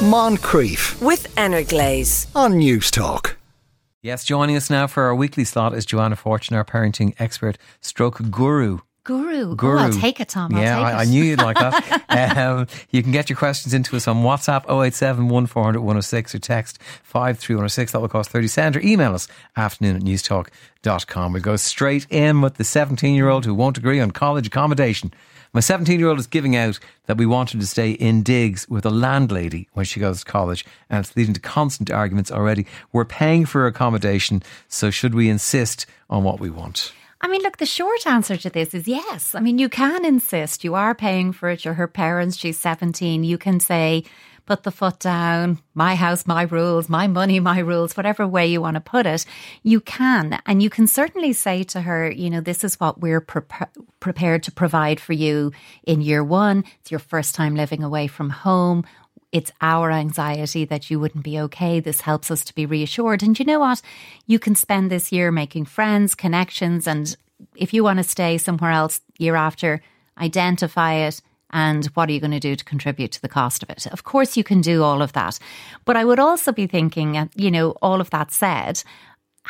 Moncrieff with Energlaze. on Newstalk. Yes, joining us now for our weekly slot is Joanna Fortune, our parenting expert, stroke guru. Guru. Guru. Oh, I'll take it, Tom. I'll yeah, take I, it. I knew you'd like that. um, you can get your questions into us on WhatsApp 087 1400 106 or text 53106. That will cost 30 cents. Or email us afternoon at newstalk.com. We go straight in with the 17 year old who won't agree on college accommodation. My 17 year old is giving out that we want her to stay in digs with a landlady when she goes to college, and it's leading to constant arguments already. We're paying for accommodation, so should we insist on what we want? I mean, look, the short answer to this is yes. I mean, you can insist. You are paying for it. You're her parents. She's 17. You can say, put the foot down, my house, my rules, my money, my rules, whatever way you want to put it. You can. And you can certainly say to her, you know, this is what we're prep prepared to provide for you in year one. It's your first time living away from home. It's our anxiety that you wouldn't be okay. This helps us to be reassured. And you know what? You can spend this year making friends, connections, and if you want to stay somewhere else year after, identify it. And what are you going to do to contribute to the cost of it? Of course, you can do all of that. But I would also be thinking, uh, you know, all of that said,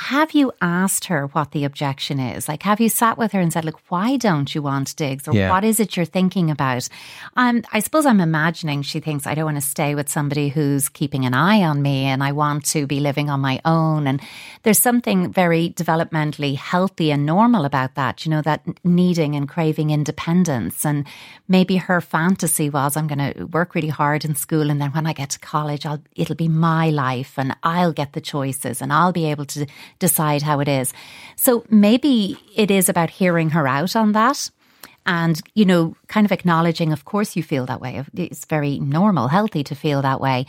have you asked her what the objection is? Like, have you sat with her and said, look, why don't you want digs? Or Yeah. what is it you're thinking about? Um, I suppose I'm imagining she thinks I don't want to stay with somebody who's keeping an eye on me and I want to be living on my own. And there's something very developmentally healthy and normal about that, you know, that needing and craving independence. And maybe her fantasy was, I'm going to work really hard in school. And then when I get to college, I'll, it'll be my life and I'll get the choices and I'll be able to decide how it is. So maybe it is about hearing her out on that and you know kind of acknowledging of course you feel that way it's very normal healthy to feel that way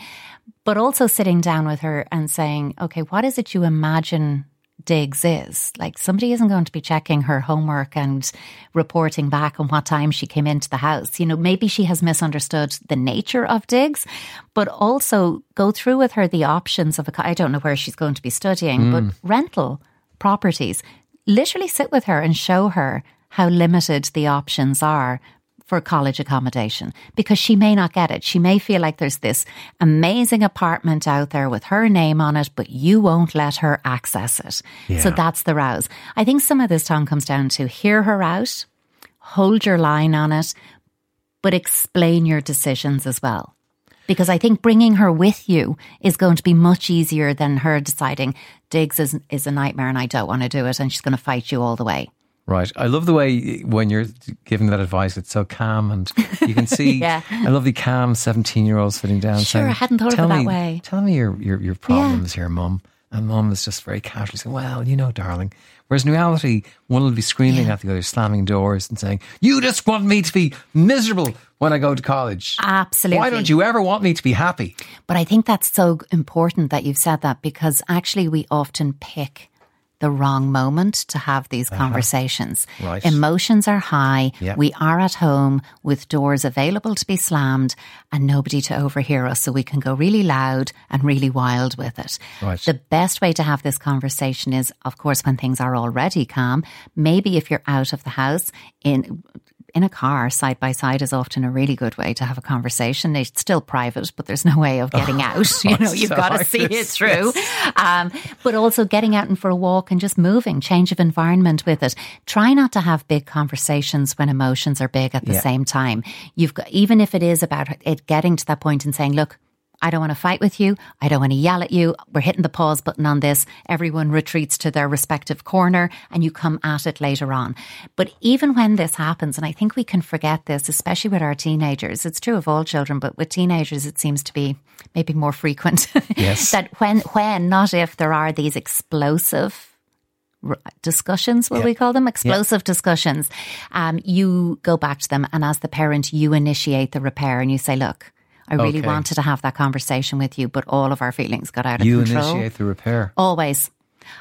but also sitting down with her and saying okay what is it you imagine digs is like somebody isn't going to be checking her homework and reporting back on what time she came into the house. You know maybe she has misunderstood the nature of digs but also go through with her the options of a I don't know where she's going to be studying but hmm. rental properties. Literally sit with her and show her how limited the options are for college accommodation because she may not get it. She may feel like there's this amazing apartment out there with her name on it, but you won't let her access it. So that's the rouse. I think some of this, Tom, comes down to hear her out, hold your line on it, but explain your decisions as well. Because I think bringing her with you is going to be much easier than her deciding digs is, is a nightmare and I don't want to do it and she's going to fight you all the way. Right. I love the way when you're giving that advice, it's so calm and you can see Yeah. a lovely, calm 17 year old sitting down Sure, saying, I hadn't thought of it "Tell that me- way." Tell me your, your, your problems here, mum. And mum is just very casually saying, well, you know, darling. Whereas in reality, one will be screaming at the other, slamming doors and saying, you just want me to be miserable when I go to college. Absolutely. Why don't you ever want me to be happy? But I think that's so important that you've said that because actually we often pick the wrong moment to have these uh-huh. conversations. Right. Emotions are high. Yeah. We are at home with doors available to be slammed and nobody to overhear us. So we can go really loud and really wild with it. Right. The best way to have this conversation is, of course, when things are already calm. Maybe if you're out of the house in in a car side by side is often a really good way to have a conversation. It's still private, but there's no way of getting out. You know, you've so got to see it through. Um, but also getting out and for a walk and just moving, change of environment with it. Try not to have big conversations when emotions are big at the Yeah. same time. You've got, even if it is about it getting to that point and saying, look, I don't want to fight with you. I don't want to yell at you. We're hitting the pause button on this. Everyone retreats to their respective corner and you come at it later on. But even when this happens, and I think we can forget this, especially with our teenagers, it's true of all children, but with teenagers, it seems to be maybe more frequent. Yes. that when, when, not if there are these explosive discussions, will we call them? Explosive discussions. Um, you go back to them, and as the parent, you initiate the repair and you say, Look, I really Okay. wanted to have that conversation with you, but all of our feelings got out of You control. You initiate the repair. Always.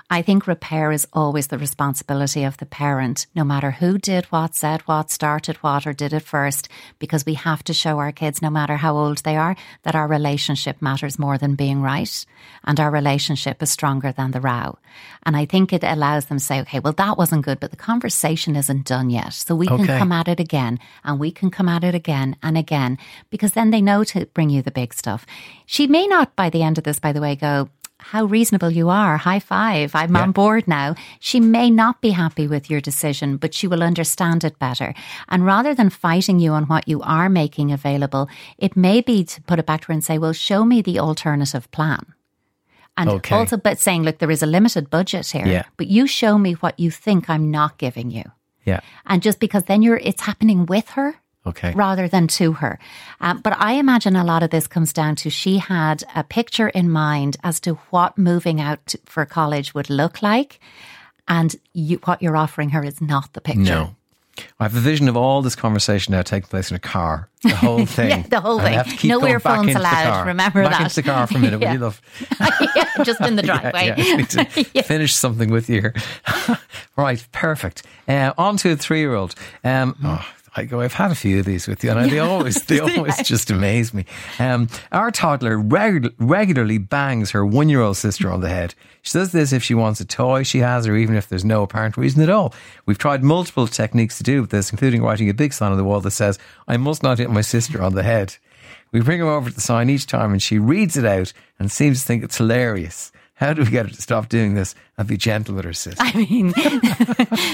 I think repair is always the responsibility of the parent, no matter who did what, said what, started what, or did it first, because we have to show our kids, no matter how old they are, that our relationship matters more than being right. And our relationship is stronger than the row. And I think it allows them to say, okay, well, that wasn't good, but the conversation isn't done yet. So we can come at it again and we can come at it again and again, because then they know to bring you the big stuff. She may not, by the end of this, by the way, go, how reasonable you are. High five. I'm Yeah. on board now. She may not be happy with your decision, but she will understand it better. And rather than fighting you on what you are making available, it may be to put it back to her and say, well, show me the alternative plan. And Okay. also, but saying, look, there is a limited budget here, Yeah. but you show me what you think I'm not giving you. Yeah. And just because then you're, it's happening with her Okay. rather than to her. Um, but I imagine a lot of this comes down to she had a picture in mind as to what moving out to, for college would look like, and you, what you're offering her is not the picture. No. I have a vision of all this conversation now taking place in a car. The whole thing. Yeah, the whole thing. have to keep No earphones allowed. Remember back that. into the car for a minute, Yeah. you love? Yeah, just in the driveway. Yeah, yeah, I need finish something with you. right, perfect. Uh, on to a three-year-old. Um, oh, I go. I've had a few of these with you, and they always they always just amaze me. Um, our toddler regu- regularly bangs her one-year-old sister on the head. She does this if she wants a toy she has, or even if there's no apparent reason at all. We've tried multiple techniques to do with this, including writing a big sign on the wall that says, "I must not hit my sister on the head." We bring her over to the sign each time, and she reads it out and seems to think it's hilarious. How do we get her to stop doing this and be gentle with her sister? I mean,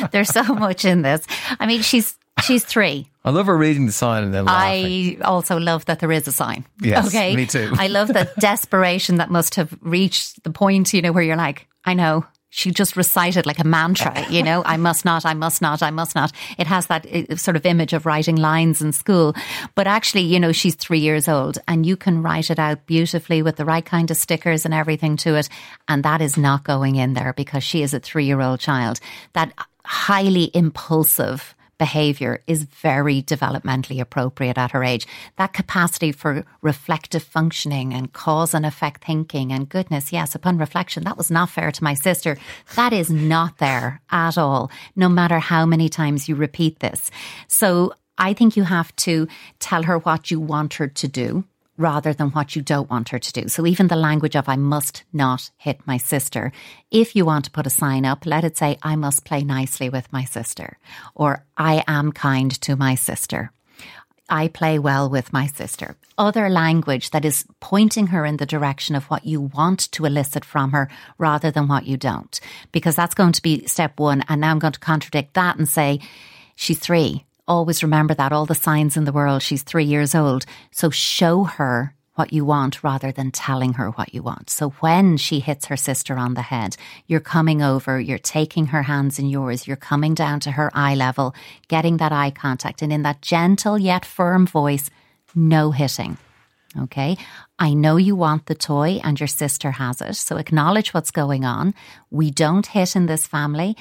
there's so much in this. I mean, she's she's three. I love her reading the sign and then laughing. I also love that there is a sign. Yes, okay. me too. I love the desperation that must have reached the point, you know, where you're like, I know. She just recited like a mantra, you know, I must not, I must not, I must not. It has that uh, sort of image of writing lines in school. But actually, you know, she's three years old and you can write it out beautifully with the right kind of stickers and everything to it. And that is not going in there because she is a three year old child. That highly impulsive behavior is very developmentally appropriate at her age. That capacity for reflective functioning and cause and effect thinking and goodness, yes, upon reflection, that was not fair to my sister. That is not there at all, no matter how many times you repeat this. So I think you have to tell her what you want her to do rather than what you don't want her to do. So even the language of I must not hit my sister. If you want to put a sign up, let it say I must play nicely with my sister or I am kind to my sister. I play well with my sister. Other language that is pointing her in the direction of what you want to elicit from her rather than what you don't. Because that's going to be step one. And now I'm going to contradict that and say, she's three. Always remember that all the signs in the world, she's three years old. So show her what you want rather than telling her what you want. So when she hits her sister on the head, you're coming over, you're taking her hands in yours, you're coming down to her eye level, getting that eye contact, and in that gentle yet firm voice, no hitting. Okay. I know you want the toy and your sister has it. So acknowledge what's going on. We don't hit in this family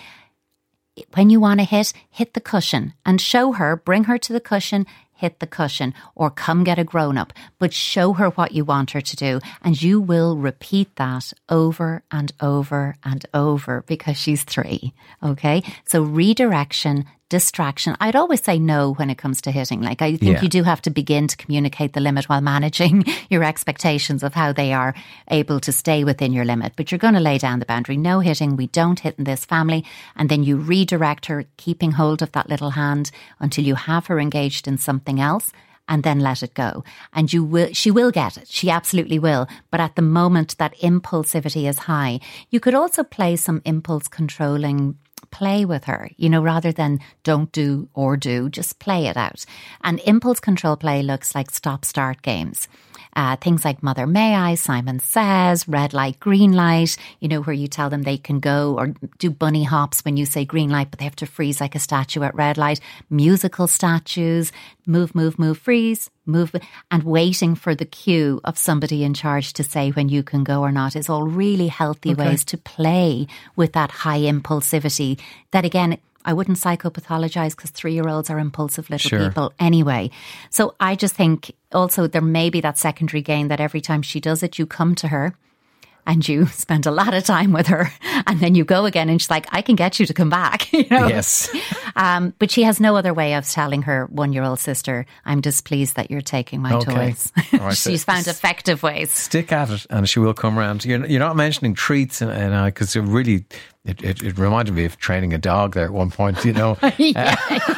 when you want to hit, hit the cushion and show her, bring her to the cushion, hit the cushion, or come get a grown up, but show her what you want her to do. And you will repeat that over and over and over because she's three. Okay. So redirection, distraction. I'd always say no when it comes to hitting. Like, I think Yeah. you do have to begin to communicate the limit while managing your expectations of how they are able to stay within your limit. But you're going to lay down the boundary. No hitting. We don't hit in this family. And then you redirect her, keeping hold of that little hand until you have her engaged in something else. And then let it go. And you will, she will get it. She absolutely will. But at the moment that impulsivity is high, you could also play some impulse controlling play with her, you know, rather than don't do or do, just play it out. And impulse control play looks like stop start games. Uh, things like Mother May I, Simon Says, Red Light, Green Light, you know, where you tell them they can go or do bunny hops when you say green light, but they have to freeze like a statue at red light, musical statues, move, move, move, freeze, move, and waiting for the cue of somebody in charge to say when you can go or not is all really healthy ways to play with that high impulsivity that again, I wouldn't psychopathologize because three year olds are impulsive little Sure. people anyway. So I just think also there may be that secondary gain that every time she does it, you come to her and you spend a lot of time with her and then you go again and she's like i can get you to come back you know Yes. um, but she has no other way of telling her one year old sister i'm displeased that you're taking my Okay. toys right, so- she's found effective ways Stick at it, and she will come around. You're, you're not mentioning treats, and because it really, it, it, it reminded me of training a dog there at one point. You know, yeah.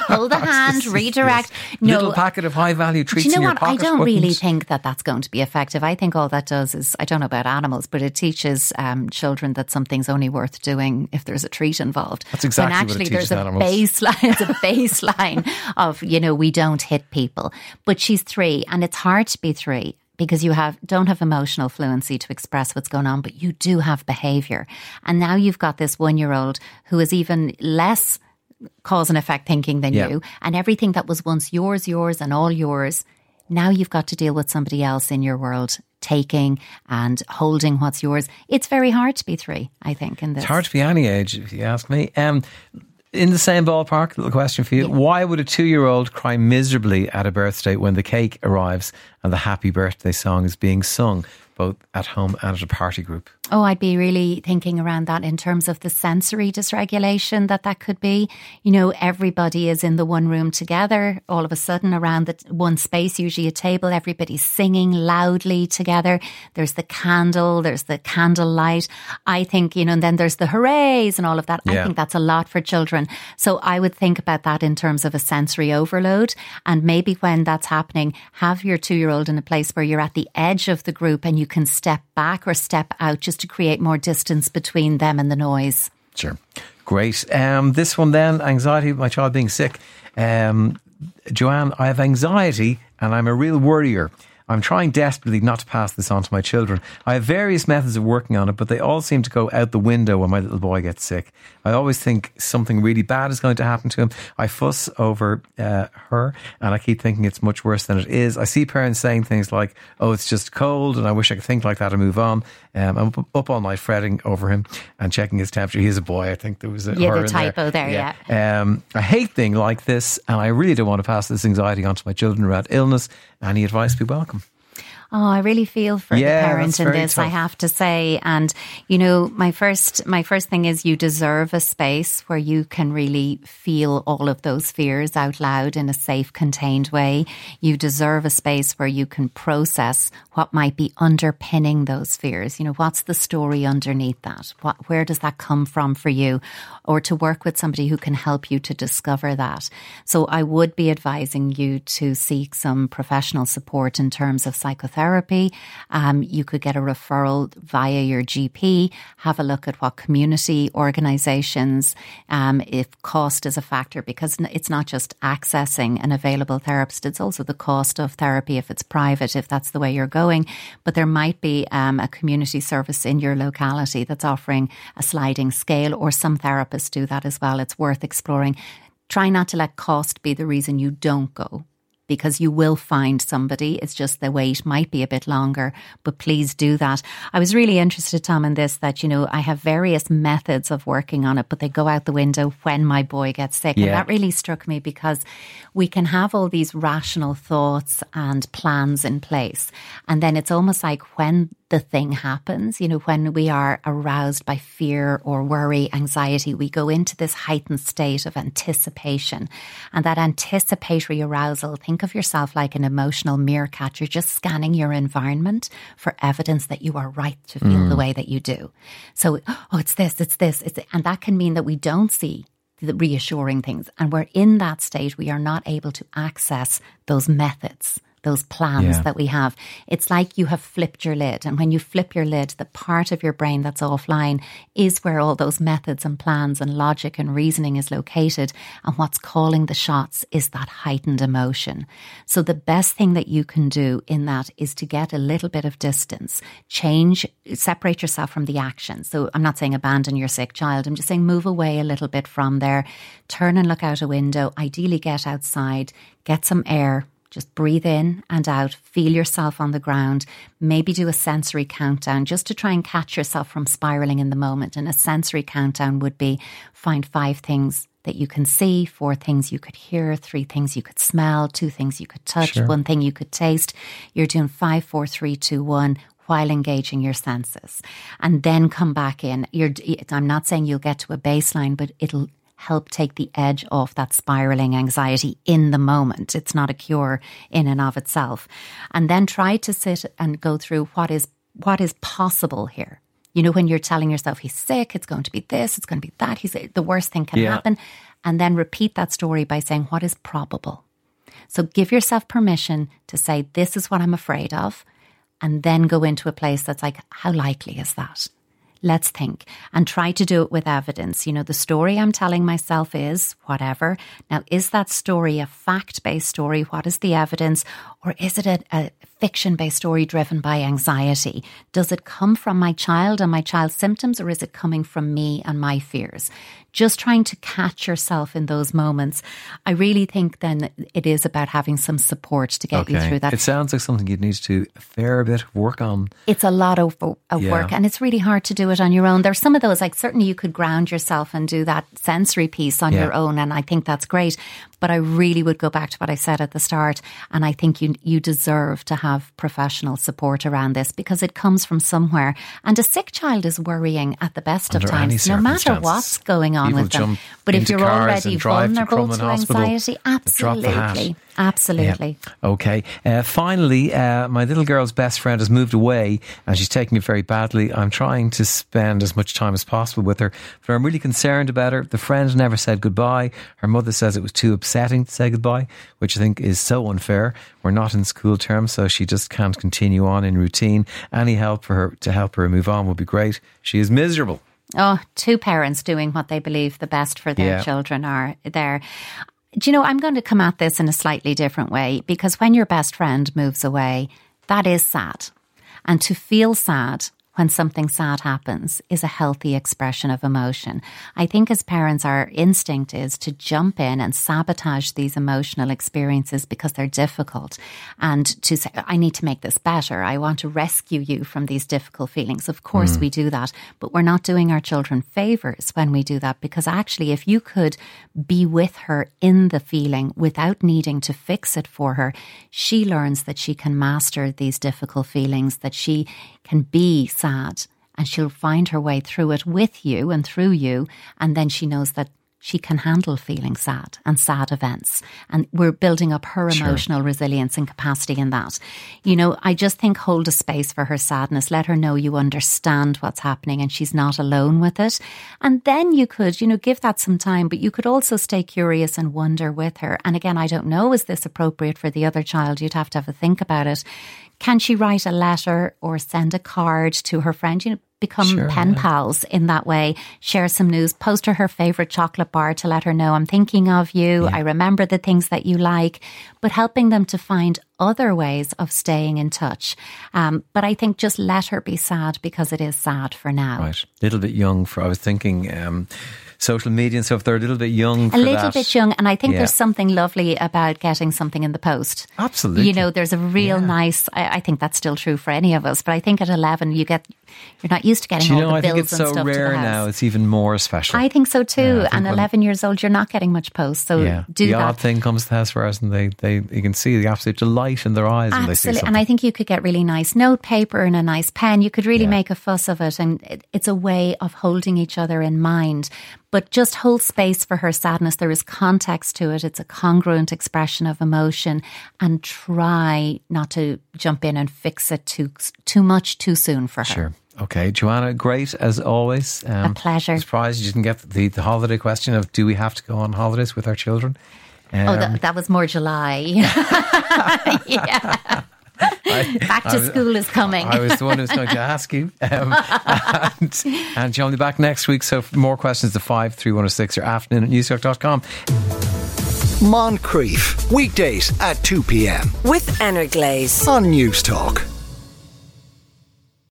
hold the hand redirect no little packet of high value treats. Do you know in your what? I don't really think that that's going to be effective. I think all that does is, I don't know about animals, but it teaches um, children that something's only worth doing if there's a treat involved. That's exactly when what it actually teaches there's a baseline. It's a baseline of you know we don't hit people. But she's three, and it's hard to be three because you have don't have emotional fluency to express what's going on, but you do have behavior. And now you've got this one year old who is even less cause and effect thinking than Yeah. you, and everything that was once yours, yours, and all yours. Now you've got to deal with somebody else in your world taking and holding what's yours. It's very hard to be three, I think, in this. It's hard to be any age, if you ask me. Um, in the same ballpark, little question for you. Why would a two year old cry miserably at a birthday when the cake arrives and the happy birthday song is being sung, both at home and at a party group? Oh, I'd be really thinking around that in terms of the sensory dysregulation that that could be. You know, everybody is in the one room together, all of a sudden around the one space, usually a table, everybody's singing loudly together. There's the candle, there's the candle light. I think, you know, and then there's the hoorays and all of that. I think that's a lot for children. So I would think about that in terms of a sensory overload. And maybe when that's happening, have your two year old in a place where you're at the edge of the group and you can step back or step out just to create more distance between them and the noise. Sure. Great. Um, this one then, anxiety, my child being sick. Um, Joanne, I have anxiety and I'm a real worrier. I'm trying desperately not to pass this on to my children. I have various methods of working on it, but they all seem to go out the window when my little boy gets sick. I always think something really bad is going to happen to him. I fuss over uh, her and I keep thinking it's much worse than it is. I see parents saying things like, oh, it's just cold and I wish I could think like that and move on. Um, I'm up- all night fretting over him and checking his temperature. He's a boy. I think there was a Yeah, the typo there, yeah. Um, I hate things like this, and I really don't want to pass this anxiety on to my children around illness. Any advice be welcome. Oh, I really feel for Yeah, the parent in this, I have to say. And, you know, my first my first thing is you deserve a space where you can really feel all of those fears out loud in a safe, contained way. You deserve a space where you can process what might be underpinning those fears. You know, what's the story underneath that? What where does that come from for you? Or to work with somebody who can help you to discover that. So I would be advising you to seek some professional support in terms of psychotherapy. Um, you could get a referral via your GP, have a look at what community organizations, um, if cost is a factor, because it's not just accessing an available therapist, it's also the cost of therapy if it's private, if that's the way you're going. But there might be um, a community service in your locality that's offering a sliding scale, or some therapists do that as well. It's worth exploring. Try not to let cost be the reason you don't go because you will find somebody. It's just the wait might be a bit longer, but please do that. I was really interested, Tom, in this that, you know, I have various methods of working on it, but they go out the window when my boy gets sick. And that really struck me because we can have all these rational thoughts and plans in place. And then it's almost like when the thing happens, you know, when we are aroused by fear or worry, anxiety, we go into this heightened state of anticipation. And that anticipatory arousal, think of yourself like an emotional meerkat. You're just scanning your environment for evidence that you are right to feel the mm. way that you do. So, oh, it's this, it's this, it's, and that can mean that we don't see the reassuring things. And we're in that state, we are not able to access those methods, those plans Yeah. that we have. It's like you have flipped your lid. And when you flip your lid, the part of your brain that's offline is where all those methods and plans and logic and reasoning is located. And what's calling the shots is that heightened emotion. So the best thing that you can do in that is to get a little bit of distance, change, separate yourself from the action. So I'm not saying abandon your sick child. I'm just saying move away a little bit from there, turn and look out a window, ideally get outside, get some air, just breathe in and out, feel yourself on the ground, maybe do a sensory countdown just to try and catch yourself from spiraling in the moment. And a sensory countdown would be find five things that you can see, four things you could hear, three things you could smell, two things you could touch, Sure. one thing you could taste. You're doing five, four, three, two, one. while engaging your senses and then come back in. You're, I'm not saying you'll get to a baseline, but it'll help take the edge off that spiraling anxiety in the moment. It's not a cure in and of itself. And then try to sit and go through what is what is possible here. You know, when you're telling yourself he's sick, it's going to be this, it's going to be that, he's the worst thing can yeah. happen. And then repeat that story by saying what is probable. So give yourself permission to say, This is what I'm afraid of. And then go into a place that's like, How likely is that? Let's think and try to do it with evidence. You know, the story I'm telling myself is whatever. Now, is that story a fact based story? What is the evidence? Or is it a, a fiction based story driven by anxiety? Does it come from my child and my child's symptoms, or is it coming from me and my fears? just trying to catch yourself in those moments. I really think then it is about having some support to get okay. you through that. It sounds like something you'd need to do a fair bit of work on. It's a lot of, of yeah. work and it's really hard to do it on your own. There's some of those, like certainly you could ground yourself and do that sensory piece on yeah. your own. And I think that's great. But I really would go back to what I said at the start. And I think you, you deserve to have professional support around this because it comes from somewhere. And a sick child is worrying at the best Under of times, no matter what's going on with them. But if you're already vulnerable to, to anxiety, absolutely. Absolutely. Yeah. Okay. Uh, finally, uh, my little girl's best friend has moved away and she's taking it very badly. I'm trying to spend as much time as possible with her, but I'm really concerned about her. The friend never said goodbye. Her mother says it was too upsetting to say goodbye, which I think is so unfair. We're not in school terms, so she just can't continue on in routine. Any help for her to help her move on would be great. She is miserable. Oh, two parents doing what they believe the best for their yeah. children are there do you know, I'm going to come at this in a slightly different way because when your best friend moves away, that is sad. And to feel sad when something sad happens is a healthy expression of emotion. I think as parents, our instinct is to jump in and sabotage these emotional experiences because they're difficult and to say, I need to make this better. I want to rescue you from these difficult feelings. Of course, mm. we do that, but we're not doing our children favors when we do that because actually, if you could be with her in the feeling without needing to fix it for her, she learns that she can master these difficult feelings, that she can be sad and she'll find her way through it with you and through you. And then she knows that she can handle feeling sad and sad events. And we're building up her emotional sure. resilience and capacity in that. You know, I just think hold a space for her sadness. Let her know you understand what's happening and she's not alone with it. And then you could, you know, give that some time, but you could also stay curious and wonder with her. And again, I don't know, is this appropriate for the other child? You'd have to have a think about it. Can she write a letter or send a card to her friend? You know, become sure, pen yeah. pals in that way. Share some news, post her her favorite chocolate bar to let her know I'm thinking of you. Yeah. I remember the things that you like, but helping them to find other ways of staying in touch. Um, but I think just let her be sad because it is sad for now. Right. A little bit young for, I was thinking, um, social media and stuff, they're a little bit young. a little that. bit young, and I think yeah. there's something lovely about getting something in the post. Absolutely, you know, there's a real yeah. nice. I, I, think that's still true for any of us, but I think at 11 you get you're not used to getting all know, the bills and so rare now. It's even more special. I think so too. Yeah, and 11 years old, you're not getting much post, so yeah. do the that. odd thing comes to the house for us, and they, they you can see the absolute delight in their eyes. Absolutely, and I think you could get really nice note paper and a nice pen. You could really make a fuss of it, and it, it's a way of holding each other in mind but just hold space for her sadness. There is context to it. It's a congruent expression of emotion and try not to jump in and fix it too, too much too soon for her. Sure. Okay, Joanna, great as always. Um, a pleasure. Surprised you didn't get the, the holiday question of do we have to go on holidays with our children? Um, oh, that, um, that was more July. yeah. I, back to was, school is coming. I was the one who was going to ask you. Um, and, and you'll be back next week. So for more questions to 53106 or afternoon at newstalk.com. Moncrieff, weekdays at 2 p.m. With Energlaze on Newstalk.